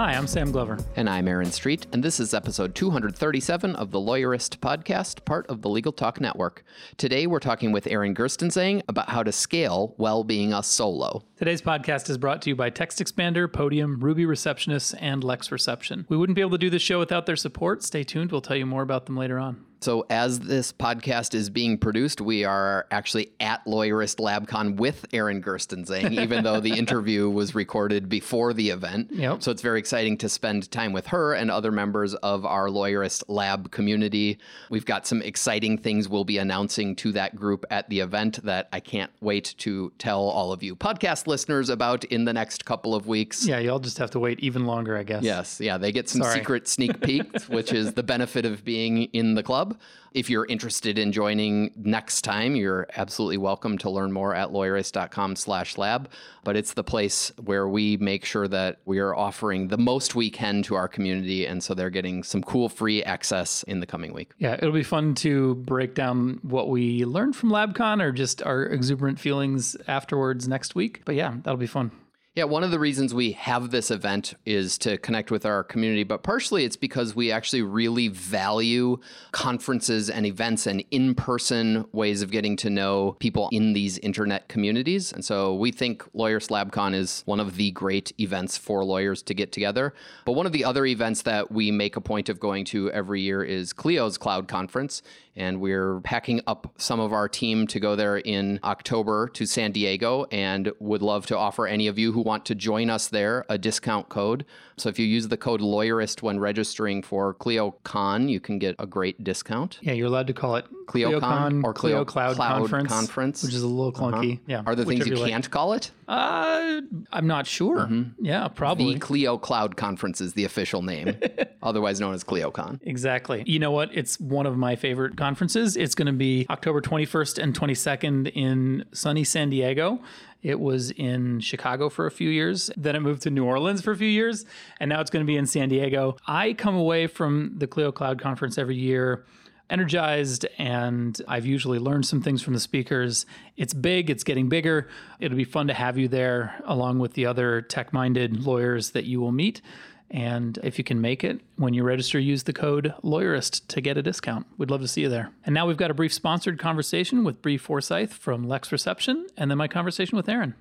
Hi, I'm Sam Glover. And I'm Aaron Street, and this is episode 237 of the Lawyerist podcast, part of the Legal Talk Network. Today we're talking with Erin Gerstenzang about how to scale while being a solo. Today's podcast is brought to you by Text Expander, Podium, Ruby Receptionist, and Lex Reception. We wouldn't be able to do this show without their support. Stay tuned, we'll tell you more about them later on. So, as this podcast is being produced, we are actually at Lawyerist LabCon with Erin Gerstenzang, even though the interview was recorded before the event. Yep. So, it's very exciting to spend time with her and other members of our Lawyerist Lab community. We've got some exciting things we'll be announcing to that group at the event that I can't wait to tell all of you podcast listeners about in the next couple of weeks. Yeah, you'll just have to wait even longer, I guess. Yes, yeah, they get some Sorry. secret sneak peeks, which is the benefit of being in the club. If you're interested in joining next time, you're absolutely welcome to learn more at lawyerist.com slash lab. But it's the place where we make sure that we are offering the most we can to our community. And so they're getting some cool free access in the coming week. Yeah, it'll be fun to break down what we learned from LabCon or just our exuberant feelings afterwards next week. But yeah, that'll be fun. Yeah, one of the reasons we have this event is to connect with our community, but partially it's because we actually really value conferences and events and in person ways of getting to know people in these internet communities. And so we think Lawyerist LabCon is one of the great events for lawyers to get together. But one of the other events that we make a point of going to every year is Clio's Cloud Conference. And we're packing up some of our team to go there in October to San Diego and would love to offer any of you who want to join us there a discount code. So if you use the code Lawyerist when registering for ClioCon, you can get a great discount. Yeah, you're allowed to call it ClioCon or Clio Clio Cloud, Cloud Conference, Conference. which is a little clunky. Uh-huh. Yeah. Are there things you can't call it? Uh, I'm not sure. Yeah, probably. The Clio Cloud Conference is the official name, otherwise known as ClioCon. Exactly. You know what? It's one of my favorite conferences. It's going to be October 21st and 22nd in sunny San Diego. It was in Chicago for a few years. Then it moved to New Orleans for a few years. And now it's going to be in San Diego. I come away from the Clio Cloud Conference every year energized and I've usually learned some things from the speakers. It's big, it's getting bigger. It'll be fun to have you there along with the other tech minded lawyers that you will meet. And if you can make it, when you register, use the code Lawyerist to get a discount. We'd love to see you there. And now we've got a brief sponsored conversation with Bree Forsyth from Lex Reception, and then my conversation with Erin.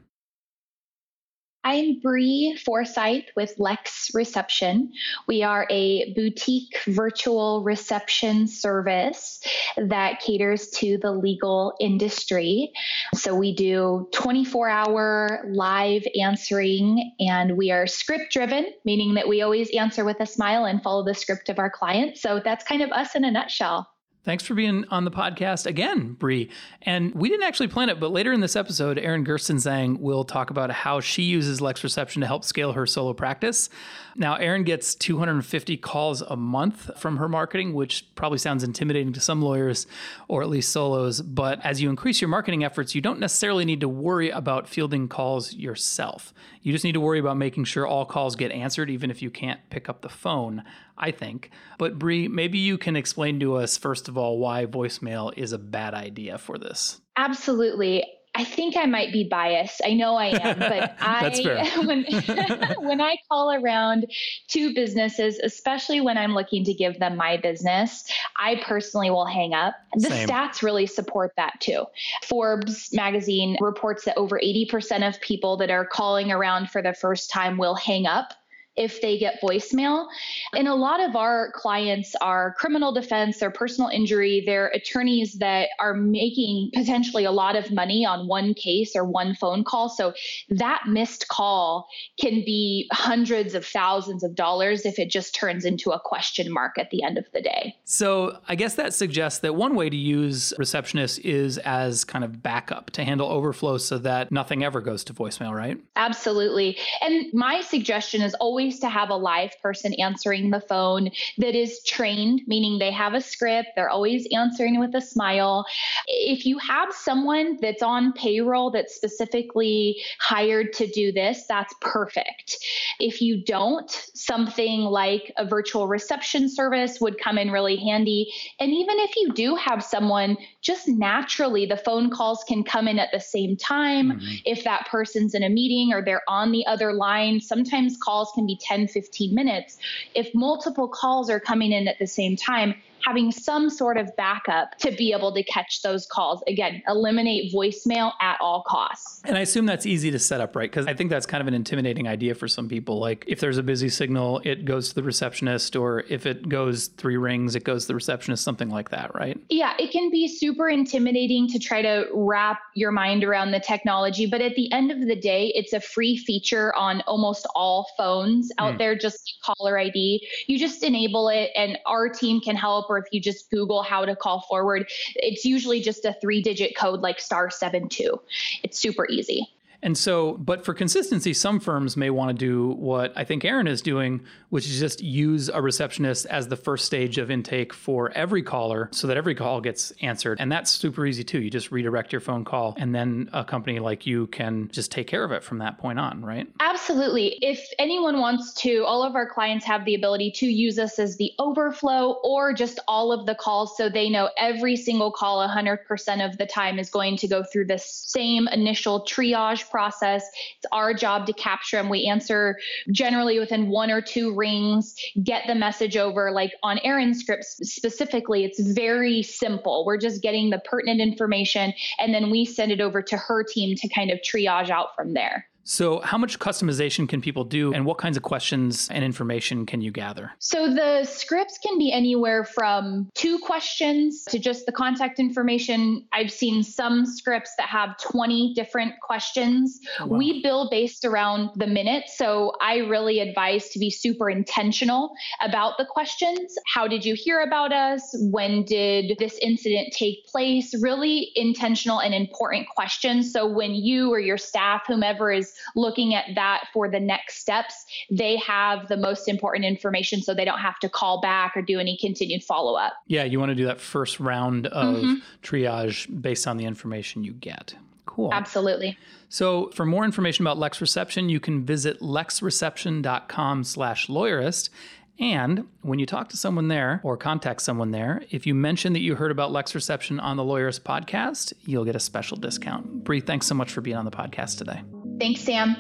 I'm Bree Forsyth with Lex Reception. We are a boutique virtual reception service that caters to the legal industry. So we do 24 hour live answering, and we are script driven, meaning that we always answer with a smile and follow the script of our clients. So that's kind of us in a nutshell. Thanks for being on the podcast again, Bree. And we didn't actually plan it, but later in this episode, Erin Gerstenzang will talk about how she uses Lex Reception to help scale her solo practice. Now, Erin gets 250 calls a month from her marketing, which probably sounds intimidating to some lawyers or at least solos. But as you increase your marketing efforts, you don't necessarily need to worry about fielding calls yourself. You just need to worry about making sure all calls get answered, even if you can't pick up the phone. I think. But Bree, maybe you can explain to us first of all why voicemail is a bad idea for this. Absolutely. I think I might be biased. I know I am, but I when when I call around to businesses, especially when I'm looking to give them my business, I personally will hang up. The Same. stats really support that too. Forbes magazine reports that over 80% of people that are calling around for the first time will hang up if they get voicemail. And a lot of our clients are criminal defense or personal injury. They're attorneys that are making potentially a lot of money on one case or one phone call. So that missed call can be hundreds of thousands of dollars if it just turns into a question mark at the end of the day. So I guess that suggests that one way to use receptionists is as kind of backup to handle overflow so that nothing ever goes to voicemail, right? Absolutely. And my suggestion is always to have a live person answering the phone that is trained, meaning they have a script, they're always answering with a smile. If you have someone that's on payroll that's specifically hired to do this, that's perfect. If you don't, something like a virtual reception service would come in really handy. And even if you do have someone, just naturally the phone calls can come in at the same time. Mm-hmm. If that person's in a meeting or they're on the other line, sometimes calls can be 10, 15 minutes. If multiple calls are coming in at the same time, having some sort of backup to be able to catch those calls. Again, eliminate voicemail at all costs. And I assume that's easy to set up, right? Because I think that's kind of an intimidating idea for some people. Like if there's a busy signal, it goes to the receptionist, or if it goes three rings, it goes to the receptionist, something like that, right? Yeah, it can be super intimidating to try to wrap your mind around the technology. But at the end of the day, it's a free feature on almost all phones out mm. there, just caller ID. You just enable it, and our team can help or if you just Google how to call forward, it's usually just a three digit code like star seven two. It's super easy. And so, but for consistency, some firms may want to do what I think Erin is doing, which is just use a receptionist as the first stage of intake for every caller so that every call gets answered. And that's super easy too. You just redirect your phone call, and then a company like you can just take care of it from that point on, right? Absolutely. If anyone wants to, all of our clients have the ability to use us as the overflow or just all of the calls so they know every single call 100% of the time is going to go through the same initial triage process. It's our job to capture them. We answer generally within one or two rings, get the message over. Like on Erin's scripts specifically, it's very simple. We're just getting the pertinent information and then we send it over to her team to kind of triage out from there. So, how much customization can people do, and what kinds of questions and information can you gather? So, the scripts can be anywhere from two questions to just the contact information. I've seen some scripts that have 20 different questions. Oh, wow. We bill based around the minute. So, I really advise to be super intentional about the questions. How did you hear about us? When did this incident take place? Really intentional and important questions. So, when you or your staff, whomever is looking at that for the next steps, they have the most important information so they don't have to call back or do any continued follow up. Yeah, you want to do that first round of mm-hmm. triage based on the information you get. Cool. Absolutely. So for more information about Lex Reception, you can visit lexreception.com slash lawyerist. And when you talk to someone there or contact someone there, if you mention that you heard about Lex Reception on the Lawyerist podcast, you'll get a special discount. Bree, thanks so much for being on the podcast today. Thanks, Sam.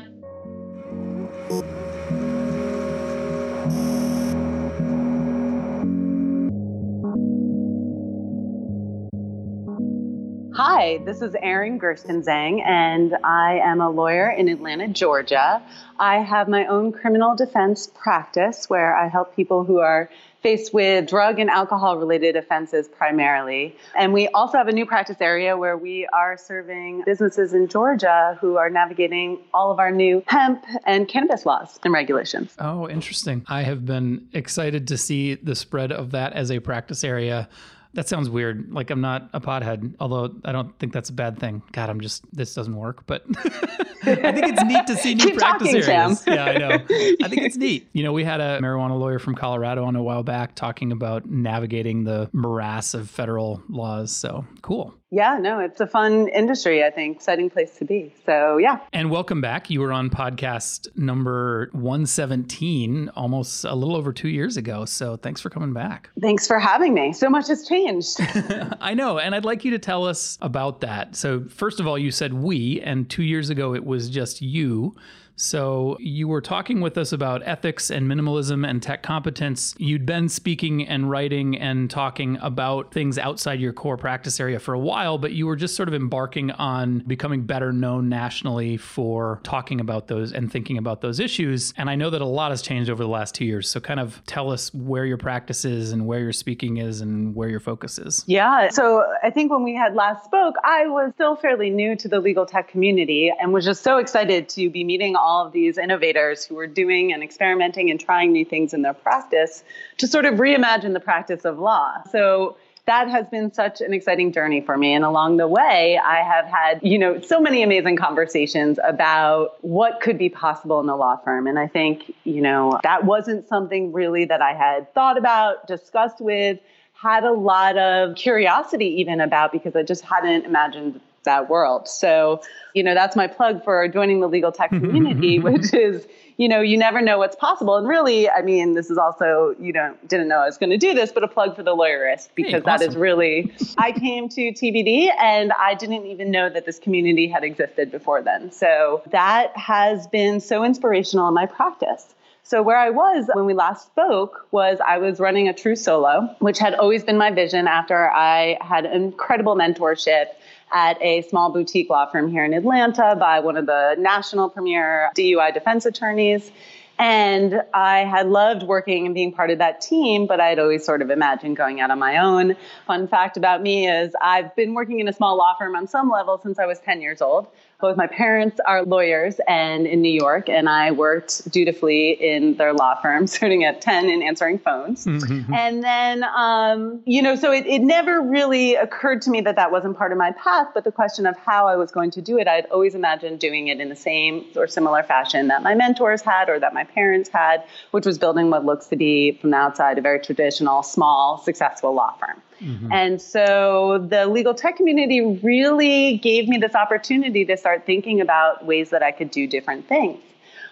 Hi, this is Erin Gerstenzang, and I am a lawyer in Atlanta, Georgia. I have my own criminal defense practice where I help people who are faced with drug and alcohol related offenses primarily. And we also have a new practice area where we are serving businesses in Georgia who are navigating all of our new hemp and cannabis laws and regulations. Oh, interesting. I have been excited to see the spread of that as a practice area that sounds weird. Like I'm not a pothead, although I don't think that's a bad thing. God, I'm just this doesn't work. But I think it's neat to see new practice talking, areas. Yeah, I know. I think it's neat. You know, we had a marijuana lawyer from Colorado on a while back talking about navigating the morass of federal laws. So cool. Yeah, no, it's a fun industry, I think, exciting place to be. So, yeah. And welcome back. You were on podcast number 117 almost a little over two years ago. So, thanks for coming back. Thanks for having me. So much has changed. I know. And I'd like you to tell us about that. So, first of all, you said we, and two years ago it was just you. So, you were talking with us about ethics and minimalism and tech competence. You'd been speaking and writing and talking about things outside your core practice area for a while, but you were just sort of embarking on becoming better known nationally for talking about those and thinking about those issues. And I know that a lot has changed over the last two years. So, kind of tell us where your practice is and where your speaking is and where your focus is. Yeah. So, I think when we had last spoke, I was still fairly new to the legal tech community and was just so excited to be meeting all all of these innovators who are doing and experimenting and trying new things in their practice to sort of reimagine the practice of law. So that has been such an exciting journey for me. And along the way, I have had, you know, so many amazing conversations about what could be possible in the law firm. And I think, you know, that wasn't something really that I had thought about, discussed with, had a lot of curiosity even about because I just hadn't imagined that world. So, you know, that's my plug for joining the legal tech community, which is you know, you never know what's possible. And really, I mean, this is also, you know, didn't know I was going to do this, but a plug for the lawyerist because hey, awesome. that is really, I came to TBD and I didn't even know that this community had existed before then. So that has been so inspirational in my practice. So where I was when we last spoke was I was running a true solo, which had always been my vision after I had incredible mentorship at a small boutique law firm here in Atlanta by one of the national premier DUI defense attorneys. And I had loved working and being part of that team, but I'd always sort of imagined going out on my own. Fun fact about me is I've been working in a small law firm on some level since I was 10 years old. Both my parents are lawyers and in New York, and I worked dutifully in their law firm, starting at 10 and answering phones. Mm-hmm. And then, um, you know, so it, it never really occurred to me that that wasn't part of my path, but the question of how I was going to do it, I'd always imagined doing it in the same or similar fashion that my mentors had or that my parents had, which was building what looks to be, from the outside, a very traditional, small, successful law firm. Mm-hmm. And so the legal tech community really gave me this opportunity to start thinking about ways that I could do different things.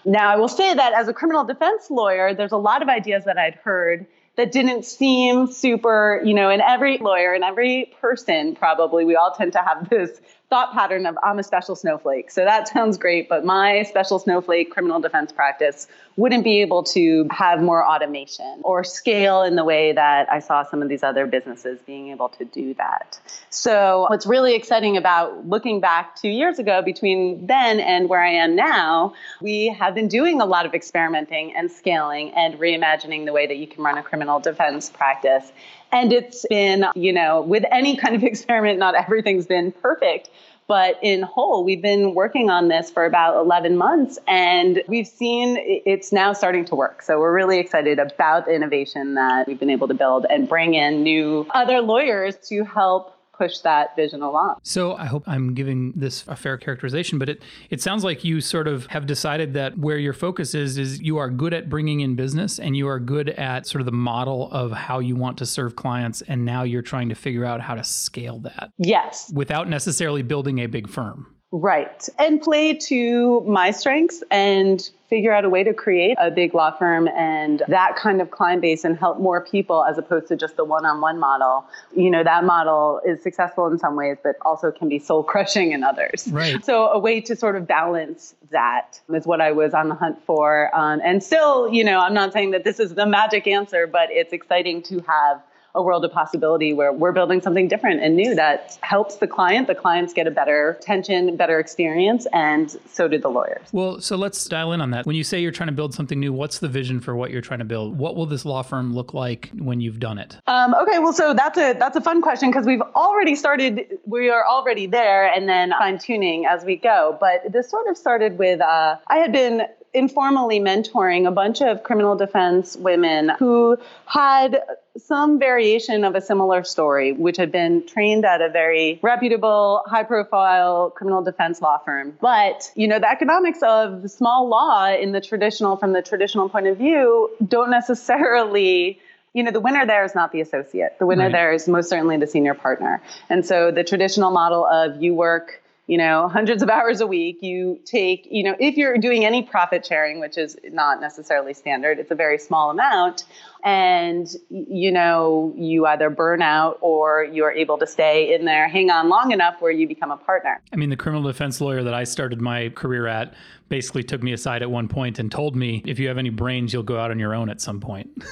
Now, I will say that as a criminal defense lawyer, there's a lot of ideas that I'd heard that didn't seem super, you know, in every lawyer and every person, probably, we all tend to have this thought pattern of I'm a special snowflake. So that sounds great, but my special snowflake criminal defense practice wouldn't be able to have more automation or scale in the way that I saw some of these other businesses being able to do that. So what's really exciting about looking back 2 years ago between then and where I am now, we have been doing a lot of experimenting and scaling and reimagining the way that you can run a criminal defense practice. And it's been, you know, with any kind of experiment, not everything's been perfect. But in whole, we've been working on this for about 11 months and we've seen it's now starting to work. So we're really excited about the innovation that we've been able to build and bring in new other lawyers to help push that vision along. So I hope I'm giving this a fair characterization, but it it sounds like you sort of have decided that where your focus is is you are good at bringing in business and you are good at sort of the model of how you want to serve clients and now you're trying to figure out how to scale that. Yes. Without necessarily building a big firm. Right. And play to my strengths and figure out a way to create a big law firm and that kind of client base and help more people as opposed to just the one-on-one model. You know, that model is successful in some ways, but also can be soul crushing in others. Right. So a way to sort of balance that is what I was on the hunt for. Um, and still, you know, I'm not saying that this is the magic answer, but it's exciting to have a world of possibility where we're building something different and new that helps the client. The clients get a better attention, better experience, and so do the lawyers. Well, so let's dial in on that. When you say you're trying to build something new, what's the vision for what you're trying to build? What will this law firm look like when you've done it? Um, okay, well, so that's a that's a fun question because we've already started. We are already there, and then fine tuning as we go. But this sort of started with uh, I had been informally mentoring a bunch of criminal defense women who had some variation of a similar story, which had been trained at a very reputable, high profile criminal defense law firm. But, you know, the economics of small law in the traditional, from the traditional point of view, don't necessarily you know, the winner there is not the associate. The winner right. there is most certainly the senior partner. And so the traditional model of you work you know, hundreds of hours a week. You take, you know, if you're doing any profit sharing, which is not necessarily standard, it's a very small amount. And, you know, you either burn out or you're able to stay in there, hang on long enough where you become a partner. I mean, the criminal defense lawyer that I started my career at basically took me aside at one point and told me if you have any brains you'll go out on your own at some point.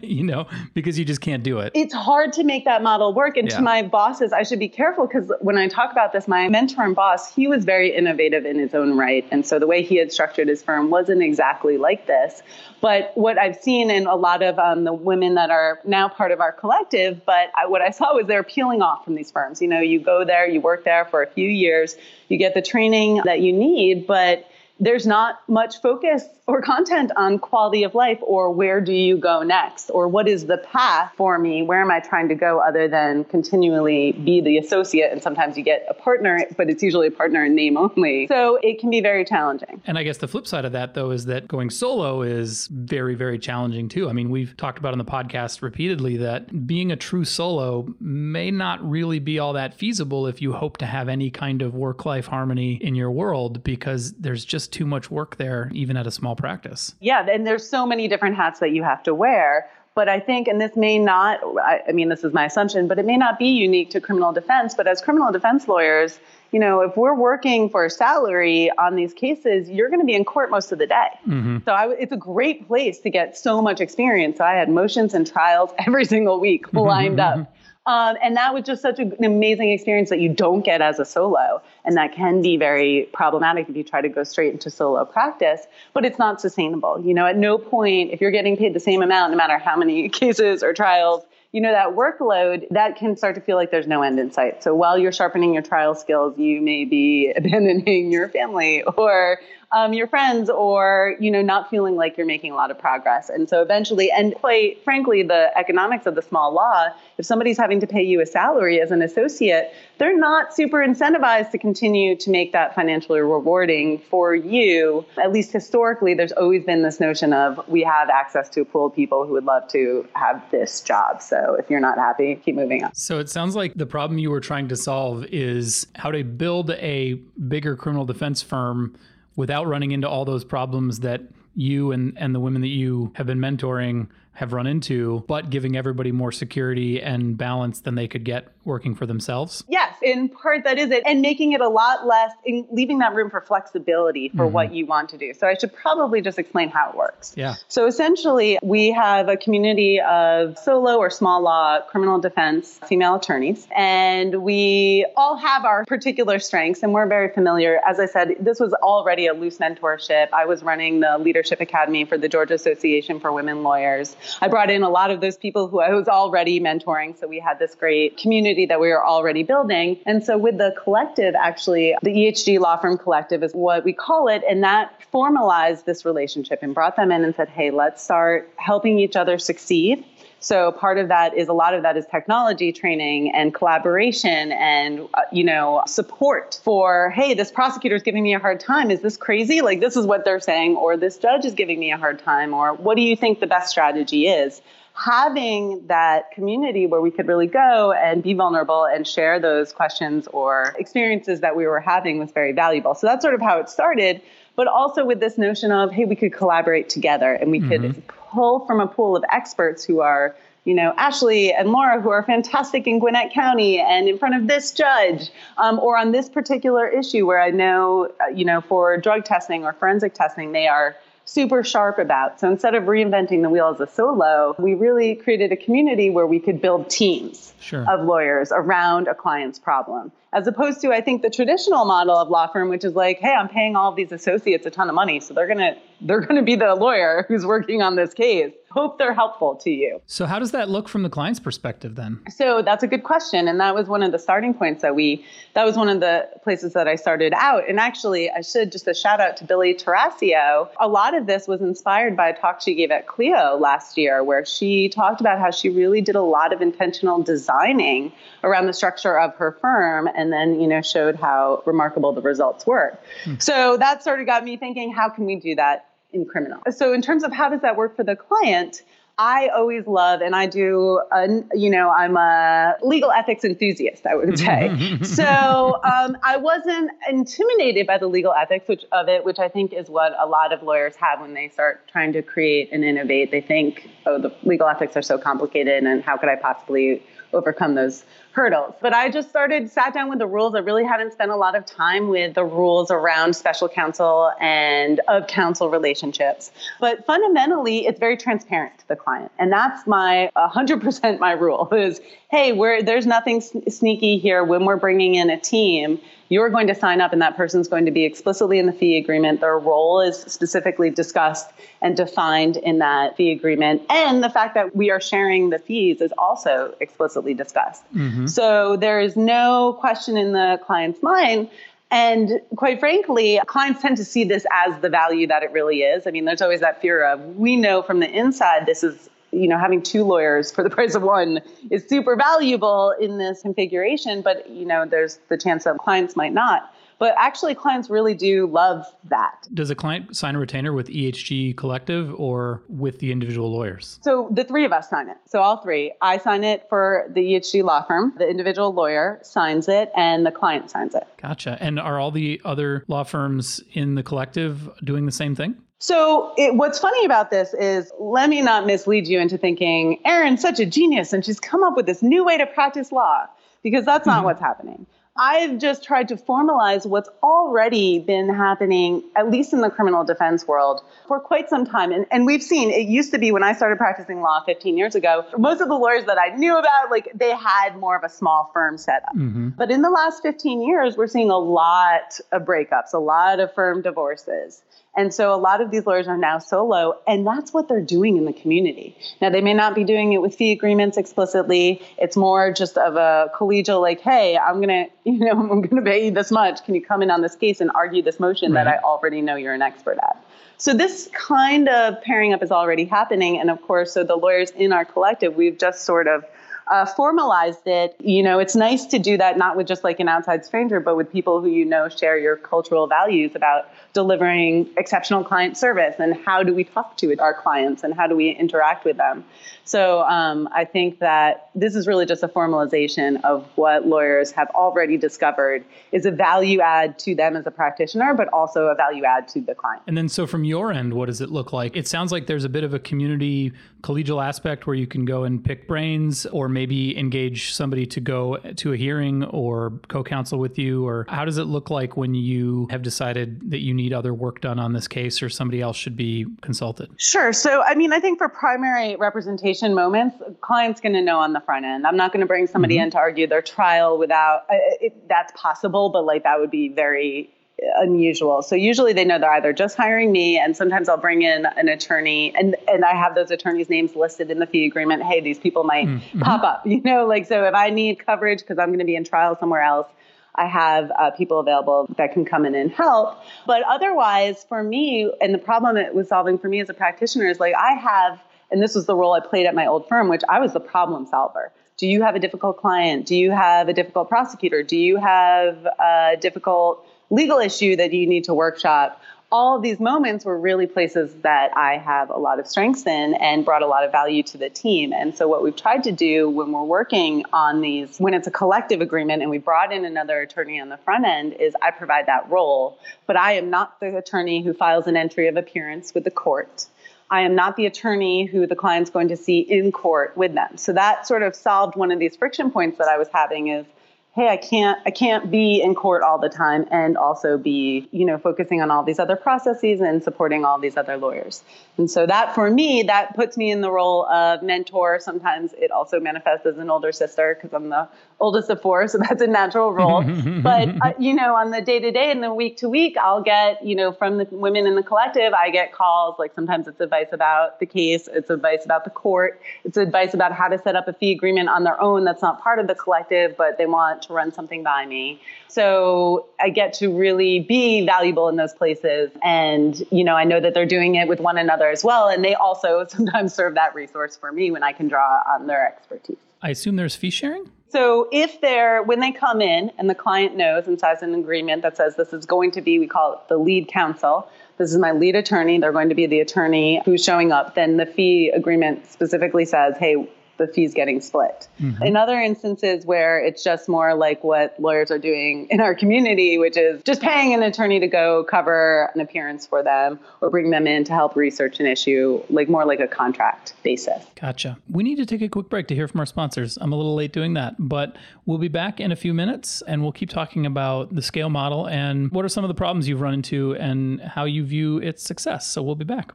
You know because you just can't do it. It's hard to make that model work. And yeah. to my bosses i should be careful because when i talk about this my mentor and boss he was very innovative in his own right. And so the way he had structured his firm wasn't exactly like this but what i've seen in a lot of um, the women that are now part of our collective but I, what i saw was they're peeling off from these firms. You know you go there you work there for a few years you get the training that you need but there's not much focus or content on quality of life or where do you go next or what is the path for me? Where am i trying to go other than continually be the associate? And sometimes you get a partner but it's usually a partner in name only. So it can be very challenging. And i guess the flip side of that though is that going solo is very very challenging too. I mean we've talked about on the podcast repeatedly that being a true solo may not really be all that feasible if you hope to have any kind of work life harmony in your world because there's just too much work there even at a small practice. Yeah, and there's so many different hats that you have to wear. But I think, and this may not, I, mean, this is my assumption, but it may not be unique to criminal defense. But as criminal defense lawyers, you know, if we're working for a salary on these cases, you're going to be in court most of the day. Mm-hmm. So I, it's a great place to get so much experience. So I had motions and trials every single week lined up. Um, and that was just such an amazing experience that you don't get as a solo. And that can be very problematic if you try to go straight into solo practice, but it's not sustainable. You know, at no point, if you're getting paid the same amount, no matter how many cases or trials you know, that workload, that can start to feel like there's no end in sight. So while you're sharpening your trial skills, you may be abandoning your family or um, your friends or, you know, not feeling like you're making a lot of progress. And so eventually, and quite frankly, the economics of the small law, if somebody's having to pay you a salary as an associate, they're not super incentivized to continue to make that financially rewarding for you. At least historically, there's always been this notion of we have access to a pool of people who would love to have this job. So if you're not happy, keep moving on. So it sounds like the problem you were trying to solve is how to build a bigger criminal defense firm without running into all those problems that you and, and the women that you have been mentoring have run into, but giving everybody more security and balance than they could get working for themselves? Yes, in part that is it. And making it a lot less, leaving that room for flexibility for mm-hmm. what you want to do. So I should probably just explain how it works. Yeah. So essentially, we have a community of solo or small law criminal defense female attorneys, and we all have our particular strengths, and we're very familiar. As I said, this was already a loose mentorship. I was running the Leadership Academy for the Georgia Association for Women Lawyers. I brought in a lot of those people who I was already mentoring. So we had this great community that we were already building. And so with the collective, actually, the EHG Law Firm Collective is what we call it. And that formalized this relationship and brought them in and said, hey, let's start helping each other succeed so part of that is a lot of that is technology training and collaboration and uh, you know support for hey this prosecutor is giving me a hard time is this crazy like this is what they're saying or this judge is giving me a hard time or what do you think the best strategy is having that community where we could really go and be vulnerable and share those questions or experiences that we were having was very valuable. So that's sort of how it started, but also with this notion of, hey, we could collaborate together and we mm-hmm. could pull from a pool of experts who are you know, Ashley and Laura, who are fantastic in Gwinnett County and in front of this judge, um, or on this particular issue where I know, uh, you know, for drug testing or forensic testing, they are super sharp about. So instead of reinventing the wheel as a solo, we really created a community where we could build teams sure. of lawyers around a client's problem. As opposed to, I think, the traditional model of law firm, which is like, hey, I'm paying all of these associates a ton of money, so they're gonna they're gonna be the lawyer who's working on this case hope they're helpful to you. So, how does that look from the client's perspective then? So, that's a good question. And that was one of the starting points that we, that was one of the places that I started out. And actually, I should just a shout out to Billie Tarascio. A lot of this was inspired by a talk she gave at Clio last year, where she talked about how she really did a lot of intentional designing around the structure of her firm and then, you know, showed how remarkable the results were. Hmm. So, that sort of got me thinking, how can we do that in criminal. So in terms of how does that work for the client, I always love, and I do, a, you know, I'm a legal ethics enthusiast, I would say. so um, I wasn't intimidated by the legal ethics which, of it, which I think is what a lot of lawyers have when they start trying to create and innovate. They think, oh, the legal ethics are so complicated, and how could I possibly overcome those hurdles. But I just started, sat down with the rules. I really hadn't spent a lot of time with the rules around special counsel and of counsel relationships. But fundamentally, it's very transparent to the client. And that's my 100% my rule is, hey, where there's nothing sneaky here when we're bringing in a team you're going to sign up and that person's going to be explicitly in the fee agreement. Their role is specifically discussed and defined in that fee agreement. And the fact that we are sharing the fees is also explicitly discussed. Mm-hmm. Mm-hmm. So there is no question in the client's mind. And quite frankly, clients tend to see this as the value that it really is. I mean, there's always that fear of we know from the inside this is you know having two lawyers for the price of one is super valuable in this configuration but you know there's the chance that clients might not but actually, clients really do love that. Does a client sign a retainer with EHG Collective or with the individual lawyers? So the three of us sign it. So all three. I sign it for the EHG law firm, the individual lawyer signs it, and the client signs it. Gotcha. And are all the other law firms in the collective doing the same thing? So, it, what's funny about this is let me not mislead you into thinking Erin's such a genius and she's come up with this new way to practice law because that's not mm-hmm. what's happening. I've just tried to formalize what's already been happening, at least in the criminal defense world, for quite some time. And, and we've seen it used to be when I started practicing law 15 years ago, most of the lawyers that I knew about, like they had more of a small firm setup. Mm-hmm. But in the last 15 years, we're seeing a lot of breakups, a lot of firm divorces. And so a lot of these lawyers are now solo, and that's what they're doing in the community. Now, they may not be doing it with fee agreements explicitly. It's more just of a collegial, like, hey, I'm going to, you know, I'm going to pay you this much. Can you come in on this case and argue this motion right. that I already know you're an expert at? So this kind of pairing up is already happening. And of course, so the lawyers in our collective, we've just sort of uh, formalized it. You know, it's nice to do that not with just like an outside stranger, but with people who you know share your cultural values about delivering exceptional client service and how do we talk to our clients and how do we interact with them. So um, I think that this is really just a formalization of what lawyers have already discovered is a value add to them as a practitioner, but also a value add to the client. And then, so from your end, what does it look like? It sounds like there's a bit of a community collegial aspect where you can go and pick brains or maybe engage somebody to go to a hearing or co-counsel with you? Or how does it look like when you have decided that you need other work done on this case or somebody else should be consulted? Sure. So i mean i think for primary representation moments client's going to know on the front end. I'm not going to bring somebody mm-hmm. in to argue their trial without it, that's possible but like that would be very unusual. So usually they know they're either just hiring me and sometimes I'll bring in an attorney and and I have those attorneys names listed in the fee agreement. Hey, these people might mm-hmm. pop up, you know, like so if I need coverage because I'm going to be in trial somewhere else, I have uh, people available that can come in and help. But otherwise, for me, and the problem it was solving for me as a practitioner is like I have, and this was the role I played at my old firm, which I was the problem solver. Do you have a difficult client? Do you have a difficult prosecutor? Do you have a difficult legal issue that you need to workshop all of these moments were really places that I have a lot of strengths in and brought a lot of value to the team. And so, what we've tried to do when we're working on these, when it's a collective agreement and we brought in another attorney on the front end, is I provide that role, but I am not the attorney who files an entry of appearance with the court. I am not the attorney who the client's going to see in court with them. So that sort of solved one of these friction points that I was having is hey i can't i can't be in court all the time and also be you know focusing on all these other processes and supporting all these other lawyers. And so that for me that puts me in the role of mentor. Sometimes it also manifests as an older sister because i'm the oldest of four so that's a natural role but uh, you know on the day to day and the week to week i'll get you know from the women in the collective i get calls like sometimes it's advice about the case it's advice about the court it's advice about how to set up a fee agreement on their own that's not part of the collective but they want to run something by me. So I get to really be valuable in those places. And, you know, I know that they're doing it with one another as well. And they also sometimes serve that resource for me when I can draw on their expertise. I assume there's fee sharing? So if they're when they come in and the client knows and signs an agreement that says this is going to be, we call it the lead counsel. This is my lead attorney. They're going to be the attorney who's showing up. Then the fee agreement specifically says, hey, the fees getting split. Mm-hmm. In other instances where it's just more like what lawyers are doing in our community, which is just paying an attorney to go cover an appearance for them or bring them in to help research an issue, like more like a contract basis. Gotcha. We need to take a quick break to hear from our sponsors. I'm a little late doing that, but we'll be back in a few minutes and we'll keep talking about the scale model and what are some of the problems you've run into and how you view its success. So we'll be back.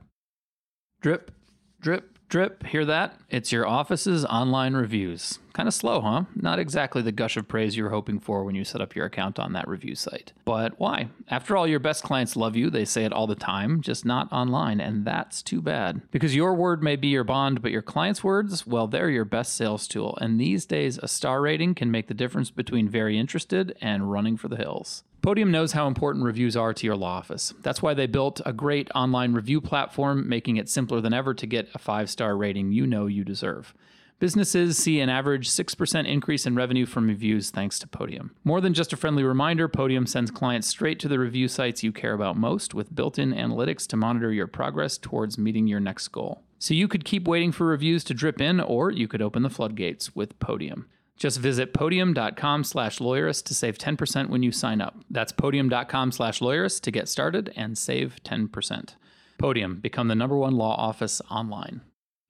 Drip, drip, drip. Hear that? It's your office's online reviews Kind of slow, huh? Not exactly the gush of praise you were hoping for when you set up your account on that review site. But why? After all, your best clients love you. They say it all the time, just not online, and that's too bad. Because your word may be your bond, but your clients' words, well, they're your best sales tool. And these days, a star rating can make the difference between very interested and running for the hills. Podium knows how important reviews are to your law office. That's why they built a great online review platform, making it simpler than ever to get a five star rating you know you deserve. Businesses see an average 6% increase in revenue from reviews thanks to Podium. More than just a friendly reminder, Podium sends clients straight to the review sites you care about most with built in analytics to monitor your progress towards meeting your next goal. So you could keep waiting for reviews to drip in, or you could open the floodgates with Podium. Just visit podium.com slash lawyerist to save 10% when you sign up. That's podium.com slash lawyerist to get started and save 10%. Podium, become the number one law office online.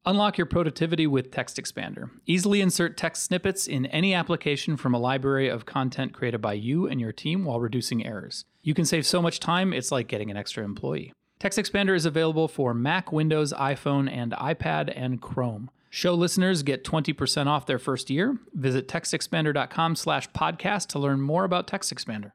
Unlock your productivity with Text Expander. Easily insert text snippets in any application from a library of content created by you and your team while reducing errors. You can save so much time, it's like getting an extra employee. Text Expander is available for Mac, Windows, iPhone, and iPad and Chrome. Show listeners get 20% off their first year. Visit textexpander.com slash podcast to learn more about Text Expander.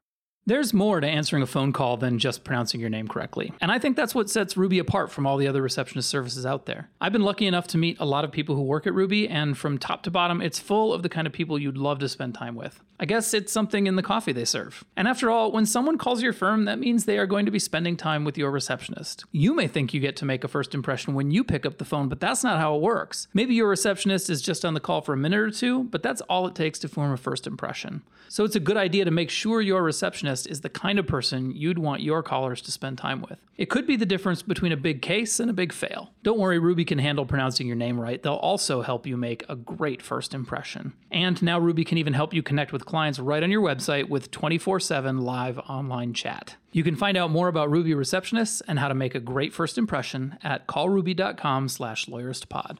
There's more to answering a phone call than just pronouncing your name correctly. And I think that's what sets Ruby apart from all the other receptionist services out there. I've been lucky enough to meet a lot of people who work at Ruby, and from top to bottom, it's full of the kind of people you'd love to spend time with. I guess it's something in the coffee they serve. And after all, when someone calls your firm, that means they are going to be spending time with your receptionist. You may think you get to make a first impression when you pick up the phone, but that's not how it works. Maybe your receptionist is just on the call for a minute or two, but that's all it takes to form a first impression. So it's a good idea to make sure your receptionist is the kind of person you'd want your callers to spend time with. It could be the difference between a big case and a big fail. Don't worry, Ruby can handle pronouncing your name right. They'll also help you make a great first impression. And now Ruby can even help you connect with clients right on your website with 24 7 live online chat. You can find out more about Ruby receptionists and how to make a great first impression at callruby.com slash lawyeristpod.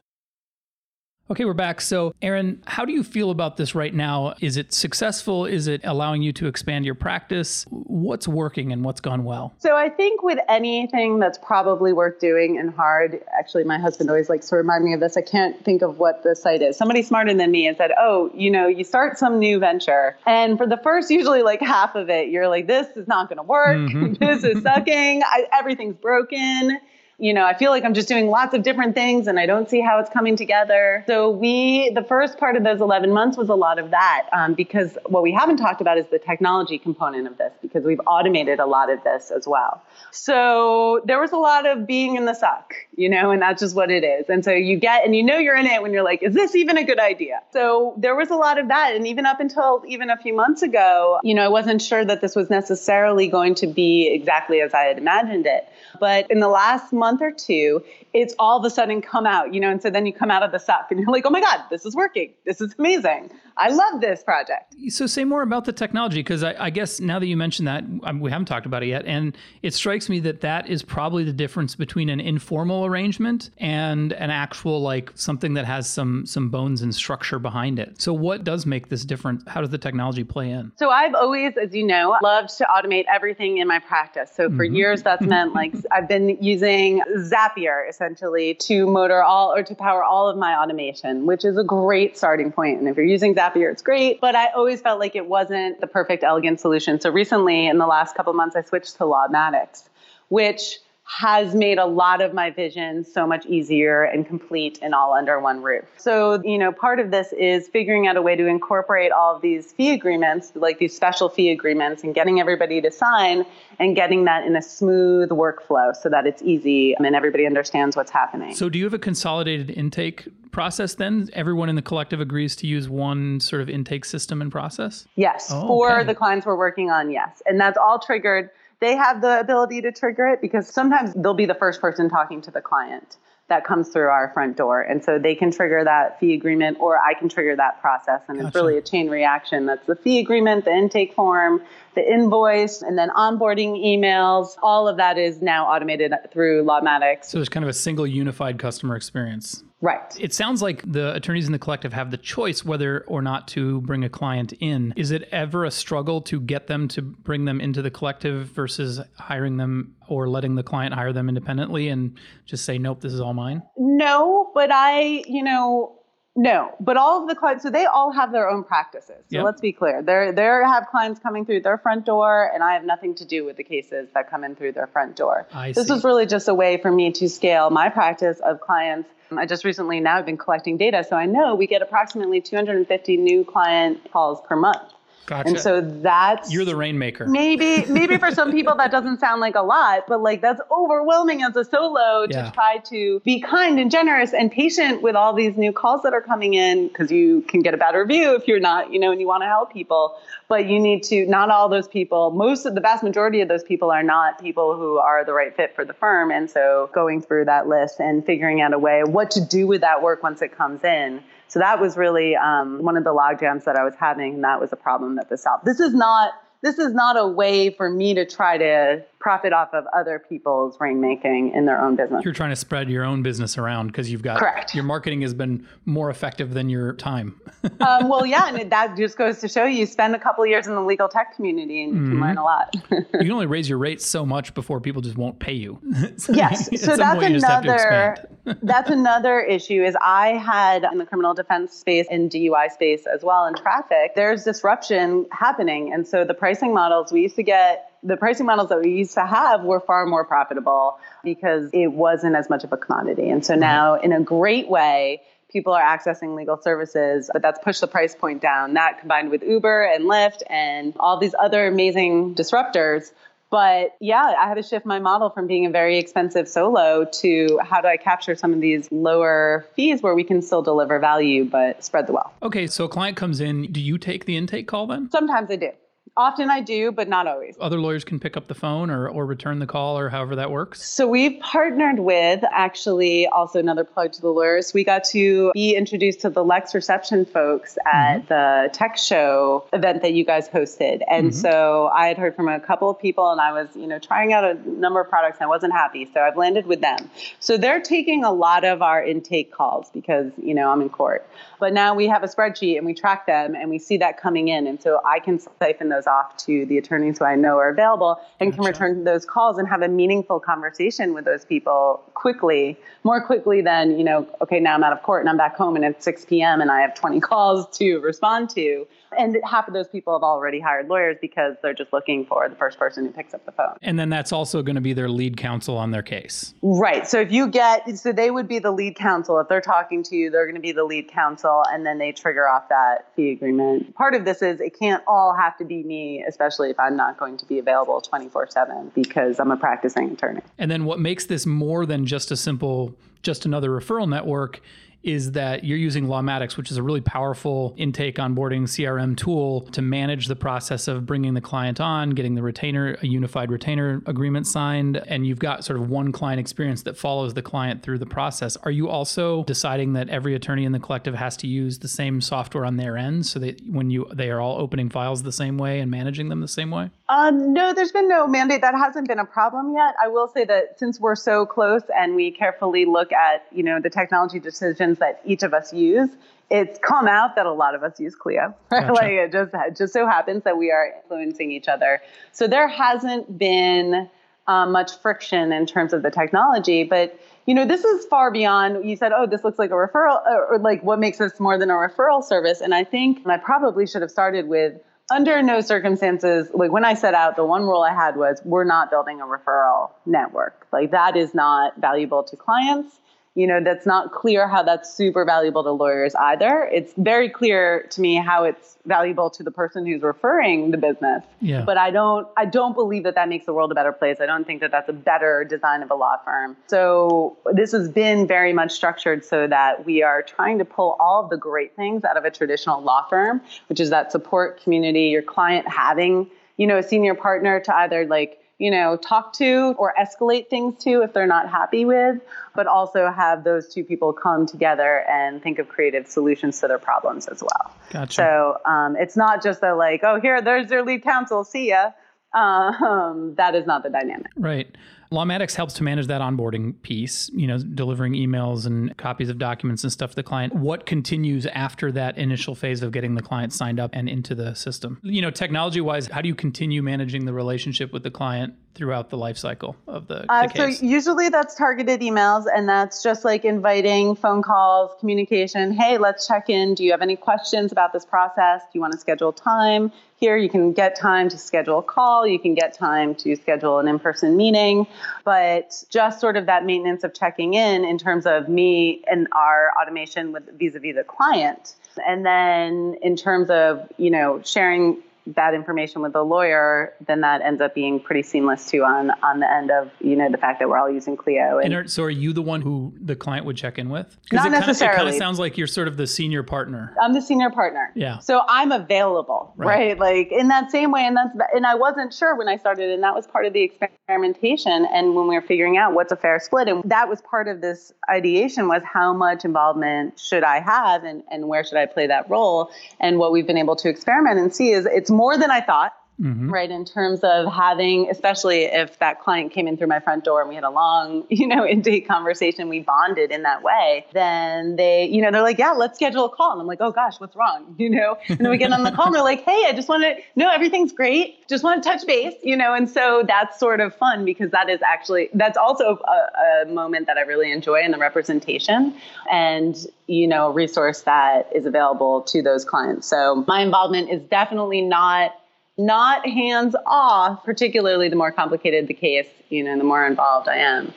Okay, we're back. So, Erin, how do you feel about this right now? Is it successful? Is it allowing you to expand your practice? What's working and what's gone well? So, I think with anything that's probably worth doing and hard, actually, my husband always likes to remind me of this. I can't think of what the site is. Somebody smarter than me has said, Oh, you know, you start some new venture, and for the first, usually like half of it, you're like, This is not going to work. Mm-hmm. this is sucking. I, everything's broken you know, I feel like I'm just doing lots of different things and I don't see how it's coming together. So we, the first part of those 11 months was a lot of that um, because what we haven't talked about is the technology component of this because we've automated a lot of this as well. So there was a lot of being in the suck, you know, and that's just what it is. And so you get, and you know, you're in it when you're like, is this even a good idea? So there was a lot of that. And even up until even a few months ago, you know, I wasn't sure that this was necessarily going to be exactly as I had imagined it. But in the last month or two, it's all of a sudden come out, you know, and so then you come out of the suck and you're like, oh my God, this is working. This is amazing. I love this project. So say more about the technology, because I, I, guess now that you mentioned that, um, we haven't talked about it yet. And it strikes me that that is probably the difference between an informal arrangement and an actual, like something that has some, some bones and structure behind it. So what does make this different? How does the technology play in? So I've always, as you know, loved to automate everything in my practice. So for mm-hmm. years, that's meant like I've been using Zapier essentially to motor all or to power all of my automation, which is a great starting point. And if you're using Zapier, it's great. But I always felt like it wasn't the perfect, elegant solution. So recently, in the last couple months, I switched to Lawmatics, which has made a lot of my vision so much easier and complete and all under one roof. So, you know, part of this is figuring out a way to incorporate all of these fee agreements, like these special fee agreements, and getting everybody to sign and getting that in a smooth workflow so that it's easy and everybody understands what's happening. So, do you have a consolidated intake process then? Everyone in the collective agrees to use one sort of intake system and process? Yes. Oh, for the clients we're working on, yes. And that's all triggered they have the ability to trigger it because sometimes they'll be the first person talking to the client that comes through our front door. And so they can trigger that fee agreement or I can trigger that process. And gotcha. it's really a chain reaction. That's the fee agreement, the intake form, the invoice, and then onboarding emails. All of that is now automated through Lawmatics. So there's kind of a single unified customer experience. Right. It sounds like the attorneys in the collective have the choice whether or not to bring a client in. Is it ever a struggle to get them to bring them into the collective versus hiring them or letting the client hire them independently and just say, nope, this is all mine? No, but I, you know, No, but all of the clients, so they all have their own practices. So Yep. let's be clear. They they have clients coming through their front door, and I have nothing to do with the cases that come in through their front door. I this see. was really just a way for me to scale my practice of clients. I just recently now have been collecting data, so I know we get approximately 250 new client calls per month. Gotcha. And so that's You're the rainmaker. maybe maybe for some people that doesn't sound like a lot but like that's overwhelming as a solo Yeah. to try to be kind and generous and patient with all these new calls that are coming in because you can get a bad review if you're not you know and you want to help people but you need to not all those people most of the vast majority of those people are not people who are the right fit for the firm and so going through that list and figuring out a way what to do with that work once it comes in so that was really um, one of the log jams that I was having, and that was a problem that this solved. This is not this is not a way for me to try to profit off of other people's rainmaking in their own business. You're trying to spread your own business around because you've got Correct. your marketing has been more effective than your time. um, well, yeah, and that just goes to show you spend a couple of years in the legal tech community and you Mm-hmm. can learn a lot. you can only raise your rates so much before people just won't pay you. So yes so that's point you just have to another that's another issue is i had in the criminal defense space and dui space as well in traffic there's disruption happening and so the pricing models we used to get the pricing models that we used to have were far more profitable because it wasn't as much of a commodity and so mm-hmm. now in a great way people are accessing legal services, but that's pushed the price point down. That combined with Uber and Lyft and all these other amazing disruptors. But yeah, I had to shift my model from being a very expensive solo to how do I capture some of these lower fees where we can still deliver value but spread the wealth. Okay, so a client comes in. Do you take the intake call then? Sometimes I do. Often I do, but not always. Other lawyers can pick up the phone or, or return the call or however that works. So we've partnered with actually also another plug to the lawyers. We got to be introduced to the Lex Reception folks at mm-hmm. the tech show event that you guys hosted. And mm-hmm. so I had heard from a couple of people and I was, you know, trying out a number of products and I wasn't happy. So I've landed with them. So they're taking a lot of our intake calls because, you know, I'm in court. But now we have a spreadsheet and we track them and we see that coming in. And so I can siphon those off to the attorneys who I know are available and can return those calls and have a meaningful conversation with those people quickly, more quickly than, you know, okay, now I'm out of court and I'm back home and it's 6 p.m. and I have 20 calls to respond to. And half of those people have already hired lawyers because they're just looking for the first person who picks up the phone. And then that's also going to be their lead counsel on their case. Right. So if you get, so they would be the lead counsel. If they're talking to you, they're going to be the lead counsel, and then they trigger off that fee agreement. Part of this is it can't all have to be me, especially if I'm not going to be available 24 7 because I'm a practicing attorney. And then what makes this more than just a simple, just another referral network is that you're using Lawmatics, which is a really powerful intake onboarding CRM tool to manage the process of bringing the client on, getting the retainer, a unified retainer agreement signed, and you've got sort of one client experience that follows the client through the process. Are you also deciding that every attorney in the collective has to use the same software on their end so that when you they are all opening files the same way and managing them the same way? Um, no, there's been no mandate. That hasn't been a problem yet. I will say that since we're so close and we carefully look at, you know, the technology decisions that each of us use, it's come out that a lot of us use Clio. Right? Gotcha. Like it just it just so happens that we are influencing each other. So there hasn't been um, much friction in terms of the technology, but you know, this is far beyond. You said, "Oh, this looks like a referral," or, or like, what makes this more than a referral service? And I think I probably should have started with under no circumstances, like when I set out, the one rule I had was we're not building a referral network. Like that is not valuable to clients. You know, that's not clear how that's super valuable to lawyers either. It's very clear to me how it's valuable to the person who's referring the business. Yeah. But I don't I don't believe that that makes the world a better place. I don't think that that's a better design of a law firm. So this has been very much structured so that we are trying to pull all of the great things out of a traditional law firm, which is that support community, your client having, you know, a senior partner to either like you know, talk to or escalate things to if they're not happy with, but also have those two people come together and think of creative solutions to their problems as well. Gotcha. So um, it's not just a like, oh, here, there's your lead counsel, see ya. Um, that is not the dynamic. Right. Lawmatics helps to manage that onboarding piece, you know, delivering emails and copies of documents and stuff to the client. What continues after that initial phase of getting the client signed up and into the system? You know, technology wise, how do you continue managing the relationship with the client throughout the life cycle of the, uh, the case? So usually that's targeted emails, and that's just like inviting phone calls, communication. Hey, let's check in. Do you have any questions about this process? Do you want to schedule time? Here, you can get time to schedule a call. You can get time to schedule an in-person meeting, but just sort of that maintenance of checking in in terms of me and our automation with vis-a-vis the client. And then in terms of, you know, sharing that information with the lawyer, then that ends up being pretty seamless too on on the end of you know the fact that we're all using Clio. And, and are, so, are you the one who the client would check in with? Not it necessarily. Kinda, it kind of sounds like you're sort of the senior partner. I'm the senior partner. Yeah. So I'm available, right? Right. Like in that same way, and that's and I wasn't sure when I started, and that was part of the experimentation. And when we were figuring out what's a fair split, and that was part of this ideation was how much involvement should I have, and and where should I play that role? And what we've been able to experiment and see is it's more than I thought. Mhm. Right, in terms of having, especially if that client came in through my front door and we had a long, you know, intake conversation, we bonded in that way, then they, you know, they're like, yeah, let's schedule a call. And I'm like, oh gosh, what's wrong? You know, and then we get on the call and they're like, hey, I just want to, no, everything's great. Just want to touch base, you know, and so that's sort of fun because that is actually, that's also a, a moment that I really enjoy in the representation and, you know, resource that is available to those clients. So my involvement is definitely not not hands off, particularly the more complicated the case, you know, the more involved I am.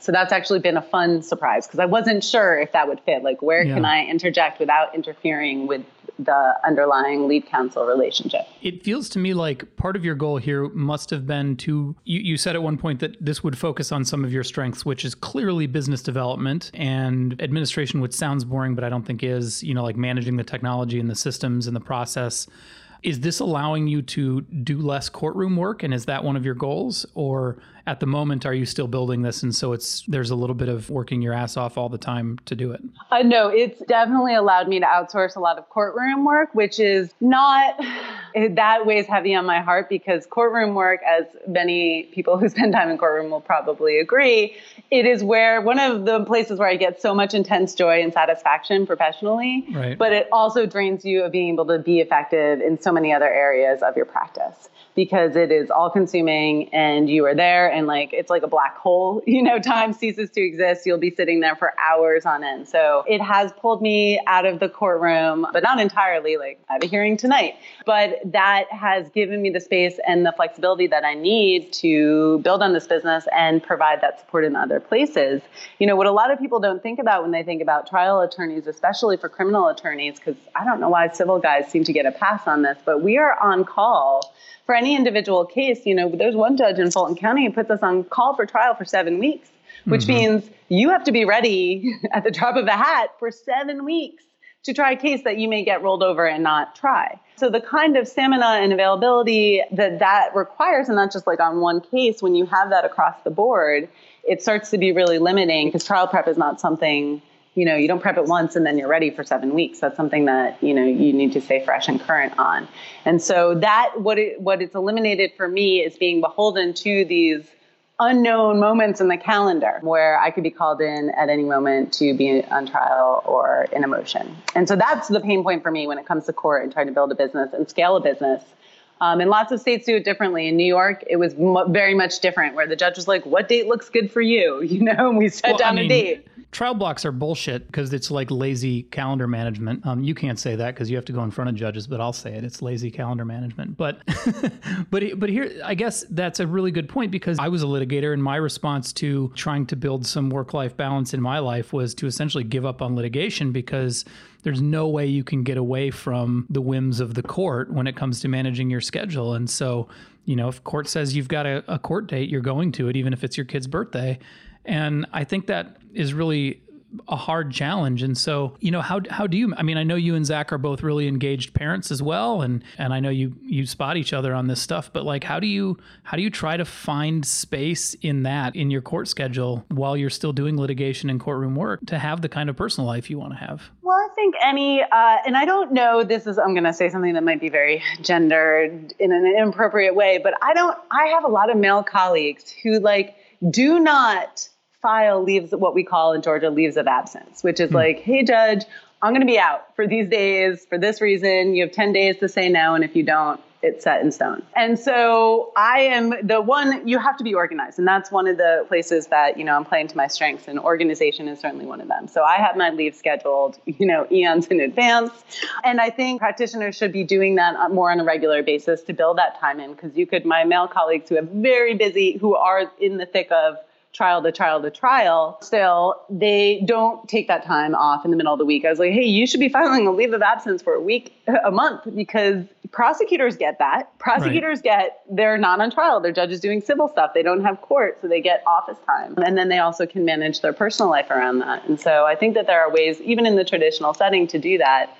So that's actually been a fun surprise because I wasn't sure if that would fit. Like, where Yeah. can I interject without interfering with the underlying lead counsel relationship? It feels to me like part of your goal here must have been to. You, you said at one point that this would focus on some of your strengths, which is clearly business development and administration, which sounds boring, but I don't think is, you know, like managing the technology and the systems and the process. Is this allowing you to do less courtroom work? And is that one of your goals? Or at the moment, are you still building this? And so it's there's a little bit of working your ass off all the time to do it. Uh, no, it's definitely allowed me to outsource a lot of courtroom work, which is not that weighs heavy on my heart because courtroom work, as many people who spend time in courtroom will probably agree, it is where one of the places where I get so much intense joy and satisfaction professionally. Right. But it also drains you of being able to be effective in so many other areas of your practice because it is all consuming and you are there and like it's like a black hole you know time ceases to exist. You'll be sitting there for hours on end. So it has pulled me out of the courtroom but not entirely like i have a hearing tonight. But that has given me the space and the flexibility that i need to build on this business and provide that support in other places. You know what a lot of people don't think about when they think about trial attorneys especially for criminal attorneys because i don't know why civil guys seem to get a pass on this but we are on call for any individual case, you know, there's one judge in Fulton County who puts us on call for trial for seven weeks, which mm-hmm. means you have to be ready at the drop of a hat for seven weeks to try a case that you may get rolled over and not try. So the kind of stamina and availability that that requires, and not just like on one case, when you have that across the board, it starts to be really limiting because trial prep is not something you know you don't prep it once and then you're ready for seven weeks that's something that you know you need to stay fresh and current on and so that what it what it's eliminated for me is being beholden to these unknown moments in the calendar where I could be called in at any moment to be on trial or in a motion. And so that's the pain point for me when it comes to court and trying to build a business and scale a business. Um, and lots of states do it differently. In New York, it was m- very much different, where the judge was like, "What date looks good for you?" You know, and we set Well, I down mean, a date. Trial blocks are bullshit because it's like lazy calendar management. Um, you can't say that because you have to go in front of judges, but I'll say it. It's lazy calendar management. But, but, but here, I guess that's a really good point because I was a litigator, and my response to trying to build some work-life balance in my life was to essentially give up on litigation because there's no way you can get away from the whims of the court when it comes to managing your schedule. And so, you know, if court says you've got a, a court date, you're going to it, even if it's your kid's birthday. And I think that is really a hard challenge. And so, you know, how how do you? I mean, I know you and Zach are both really engaged parents as well, and and I know you you spot each other on this stuff. But like, how do you how do you try to find space in that in your court schedule while you're still doing litigation and courtroom work to have the kind of personal life you want to have? Well, I think any, uh, and I don't know, this is, I'm going to say something that might be very gendered in an inappropriate way, but I don't, I have a lot of male colleagues who like do not file leaves, what we call in Georgia leaves of absence, which is mm. like, hey, judge, I'm going to be out for these days for this reason. You have 10 days to say no. And if you don't, it's set in stone. And so I am the one, you have to be organized. And that's one of the places that, you know, I'm playing to my strengths and organization is certainly one of them. So I have my leave scheduled, you know, eons in advance. And I think practitioners should be doing that more on a regular basis to build that time in because you could, my male colleagues who have very busy, who are in the thick of trial to trial to trial, still they don't take that time off in the middle of the week. I was like, hey, you should be filing a leave of absence for a week, a month, because prosecutors get that. Prosecutors right. get they're not on trial. Their judges doing civil stuff. They don't have court, so they get office time. And then they also can manage their personal life around that. And so I think that there are ways, even in the traditional setting, to do that.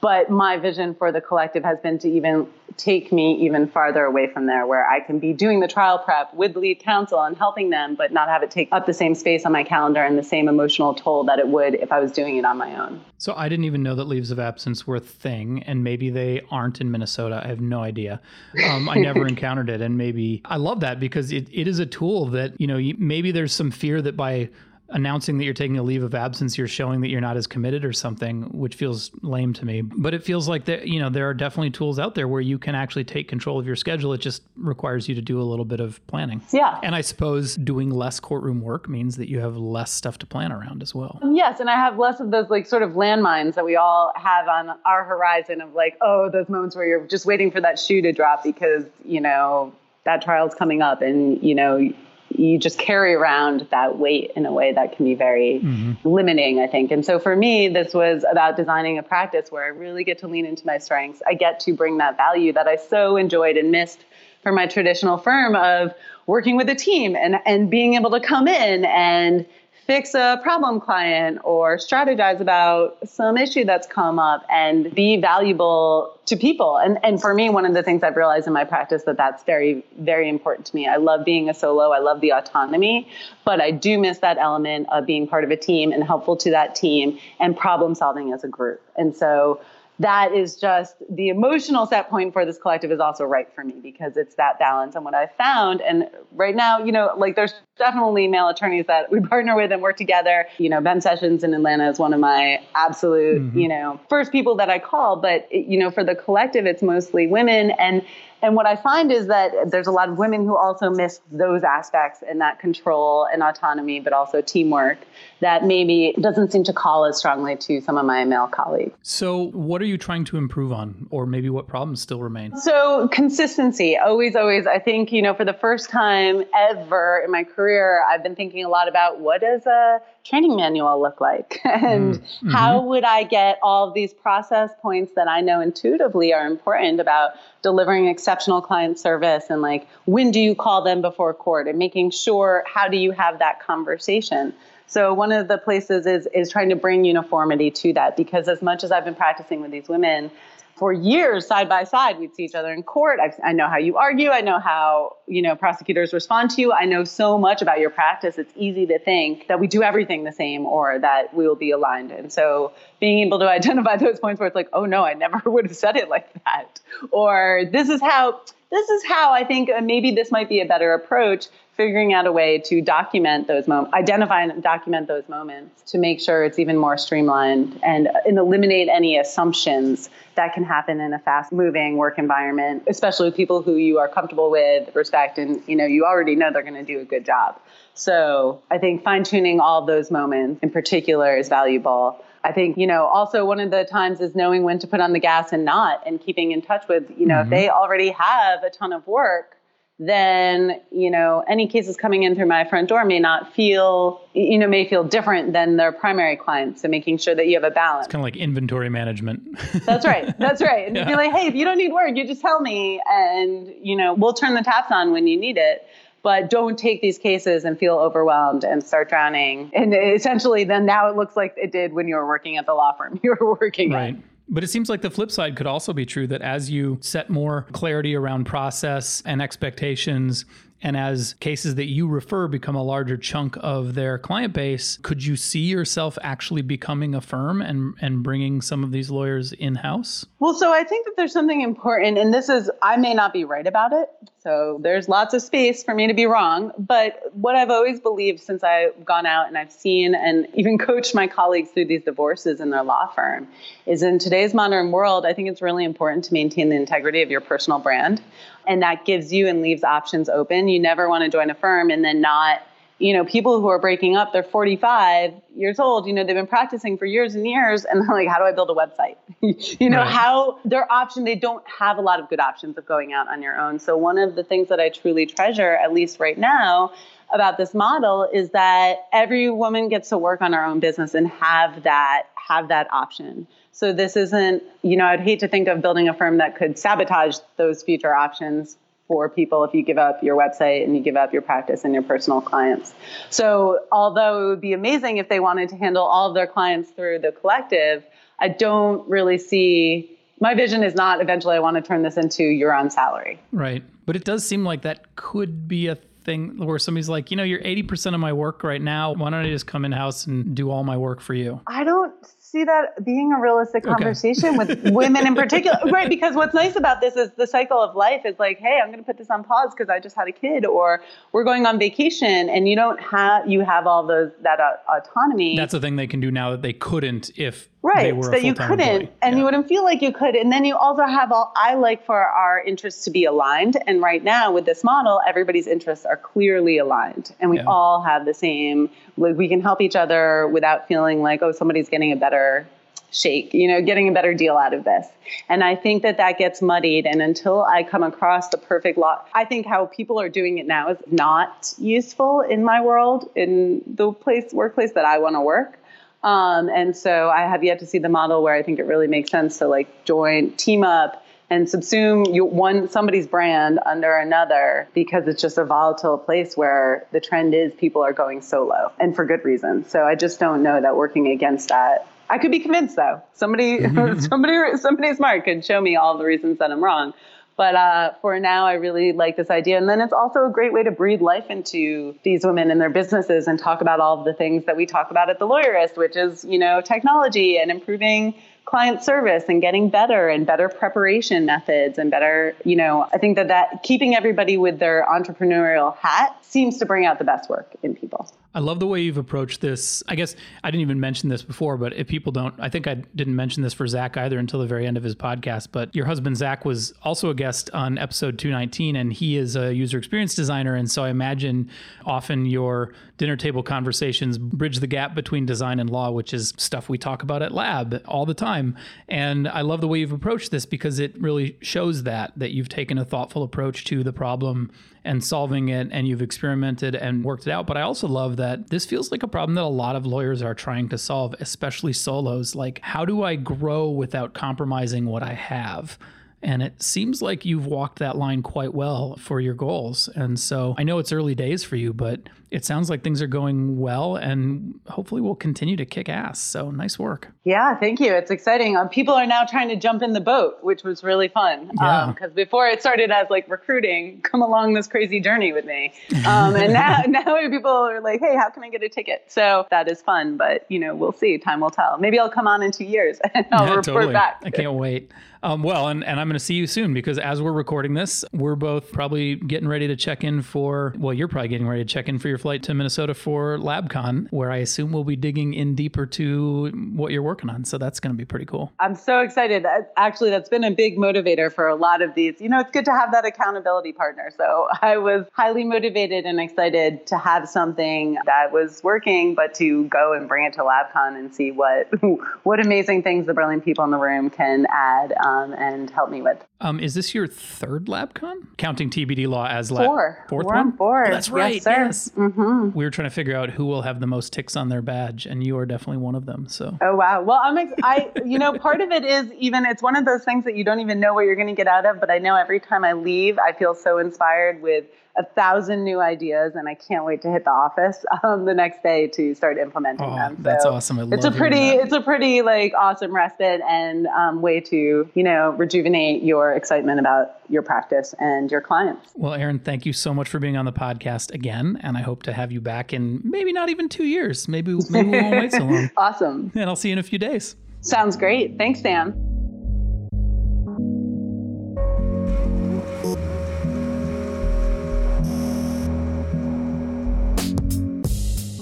But my vision for the collective has been to even take me even farther away from there, where I can be doing the trial prep with lead counsel and helping them, but not have it take up the same space on my calendar and the same emotional toll that it would if I was doing it on my own. So I didn't even know that leaves of absence were a thing, and maybe they aren't in Minnesota. I have no idea. Um, I never encountered it, and maybe I love that because it, it is a tool that you know maybe there's some fear that by announcing that you're taking a leave of absence, you're showing that you're not as committed or something, which feels lame to me. But it feels like that, you know, there are definitely tools out there where you can actually take control of your schedule. It just requires you to do a little bit of planning. Yeah. And I suppose doing less courtroom work means that you have less stuff to plan around as well. Yes. And I have less of those like sort of landmines that we all have on our horizon of like, oh, those moments where you're just waiting for that shoe to drop because, you know, that trial's coming up and, you know, you just carry around that weight in a way that can be very mm-hmm. limiting, I think. And so for me, this was about designing a practice where I really get to lean into my strengths. I get to bring that value that I so enjoyed and missed from my traditional firm of working with a team and, and being able to come in and fix a problem client or strategize about some issue that's come up and be valuable to people. And, and for me, one of the things I've realized in my practice that that's very, very important to me. I love being a solo. I love the autonomy, but I do miss that element of being part of a team and helpful to that team and problem solving as a group. And so that is just the emotional set point for this collective is also right for me because it's that balance. And what I found, and right now, you know, like there's definitely male attorneys that we partner with and work together. You know, Ben Sessions in Atlanta is one of my absolute, mm-hmm. you know, first people that I call. But, it, you know, for the collective, it's mostly women. And and what I find is that there's a lot of women who also miss those aspects and that control and autonomy, but also teamwork that maybe doesn't seem to call as strongly to some of my male colleagues. So, what are you trying to improve on, or maybe what problems still remain? So, consistency. Always, always. I think, you know, for the first time ever in my career, I've been thinking a lot about what does a training manual look like? and mm-hmm. how would I get all of these process points that I know intuitively are important about delivering exceptional client service and like when do you call them before court and making sure how do you have that conversation? So one of the places is is trying to bring uniformity to that because as much as I've been practicing with these women, for years side by side we'd see each other in court. I've, i know how you argue. I know how you know prosecutors respond to you. I know so much about your practice. It's easy to think that we do everything the same or that we will be aligned. And so being able to identify those points where it's like oh no i never would have said it like that. Or this is how this is how I think uh, maybe this might be a better approach, figuring out a way to document those moments, identify and document those moments to make sure it's even more streamlined and, uh, and eliminate any assumptions that can happen in a fast moving work environment, especially with people who you are comfortable with, respect, and you know, you already know they're going to do a good job. So I think fine tuning all those moments in particular is valuable. I think, you know, also one of the times is knowing when to put on the gas and not and keeping in touch with, you know, mm-hmm. if they already have a ton of work, then, you know, any cases coming in through my front door may not feel, you know, may feel different than their primary clients. So making sure that you have a balance. It's kind of like inventory management. That's right. That's right. And yeah. be like, hey, if you don't need work, you just tell me and, you know, we'll turn the taps on when you need it but don't take these cases and feel overwhelmed and start drowning. And essentially, then now it looks like it did when you were working at the law firm you were working right. at. But it seems like the flip side could also be true that as you set more clarity around process and expectations, And as cases that you refer become a larger chunk of their client base, could you see yourself actually becoming a firm and, and bringing some of these lawyers in house? Well, so I think that there's something important, and this is, I may not be right about it. So there's lots of space for me to be wrong. But what I've always believed since I've gone out and I've seen and even coached my colleagues through these divorces in their law firm is in today's modern world, I think it's really important to maintain the integrity of your personal brand. And that gives you and leaves options open. You never want to join a firm and then not you know, people who are breaking up, they're 45 years old, you know, they've been practicing for years and years, and they're like, how do I build a website? you know, right. how their option, they don't have a lot of good options of going out on your own. So, one of the things that I truly treasure, at least right now, about this model is that every woman gets to work on her own business and have that have that option. So this isn't, you know, I'd hate to think of building a firm that could sabotage those future options for people if you give up your website and you give up your practice and your personal clients. So, although it would be amazing if they wanted to handle all of their clients through the collective, I don't really see my vision is not eventually I want to turn this into your own salary. Right. But it does seem like that could be a thing where somebody's like, you know, you're 80% of my work right now. Why don't I just come in house and do all my work for you? I don't see that being a realistic conversation okay. with women in particular. right. Because what's nice about this is the cycle of life is like, hey, I'm going to put this on pause because I just had a kid, or we're going on vacation, and you don't have you have all those that uh, autonomy. That's the thing they can do now that they couldn't if right that you couldn't employee. and yeah. you wouldn't feel like you could and then you also have all i like for our interests to be aligned and right now with this model everybody's interests are clearly aligned and we yeah. all have the same like we can help each other without feeling like oh somebody's getting a better shake you know getting a better deal out of this and i think that that gets muddied and until i come across the perfect law i think how people are doing it now is not useful in my world in the place workplace that i want to work um, and so I have yet to see the model where I think it really makes sense to like join, team up, and subsume you, one somebody's brand under another because it's just a volatile place where the trend is people are going solo and for good reason. So I just don't know that working against that. I could be convinced though. Somebody, somebody, somebody smart could show me all the reasons that I'm wrong. But uh, for now, I really like this idea. And then it's also a great way to breathe life into these women and their businesses and talk about all of the things that we talk about at the Lawyerist, which is, you know, technology and improving client service and getting better and better preparation methods and better, you know, I think that that keeping everybody with their entrepreneurial hat seems to bring out the best work in people. I love the way you've approached this. I guess I didn't even mention this before, but if people don't, I think I didn't mention this for Zach either until the very end of his podcast. But your husband, Zach, was also a guest on episode 219, and he is a user experience designer. And so I imagine often your dinner table conversations bridge the gap between design and law, which is stuff we talk about at lab all the time. And I love the way you've approached this because it really shows that, that you've taken a thoughtful approach to the problem and solving it and you've experimented and worked it out. But I also love that this feels like a problem that a lot of lawyers are trying to solve, especially solos. Like, how do I grow without compromising what I have? And it seems like you've walked that line quite well for your goals. And so I know it's early days for you, but it sounds like things are going well and hopefully we'll continue to kick ass. So nice work. Yeah, thank you. It's exciting. Um, people are now trying to jump in the boat, which was really fun. Yeah. Because um, before it started as like recruiting, come along this crazy journey with me. Um, and now, now people are like, hey, how can I get a ticket? So that is fun, but you know, we'll see. Time will tell. Maybe I'll come on in two years and I'll yeah, report totally. back. I can't wait. Um, well, and, and I'm going to see you soon because as we're recording this, we're both probably getting ready to check in for, well, you're probably getting ready to check in for your flight to Minnesota for LabCon, where I assume we'll be digging in deeper to what you're working on. So that's going to be pretty cool. I'm so excited. Actually, that's been a big motivator for a lot of these. You know, it's good to have that accountability partner. So I was highly motivated and excited to have something that was working, but to go and bring it to LabCon and see what what amazing things the brilliant people in the room can add. Um, and help me with. Um, is this your third LabCon? Counting TBD Law as lab? Four. Fourth We're one? on board. Oh, that's right. Yes. Yes. Mm-hmm. Mm-hmm. We were trying to figure out who will have the most ticks on their badge, and you are definitely one of them. So. Oh wow. Well, I'm. Ex- I. You know, part of it is even. It's one of those things that you don't even know what you're going to get out of. But I know every time I leave, I feel so inspired with a thousand new ideas, and I can't wait to hit the office um, the next day to start implementing oh, them. So that's awesome. I it's a pretty, it's a pretty like awesome respite and um, way to you know, rejuvenate your excitement about your practice and your clients. Well, Erin, thank you so much for being on the podcast again. And I hope to have you back in maybe not even two years. Maybe, maybe we won't wait so long. Awesome. And I'll see you in a few days. Sounds great. Thanks, Sam.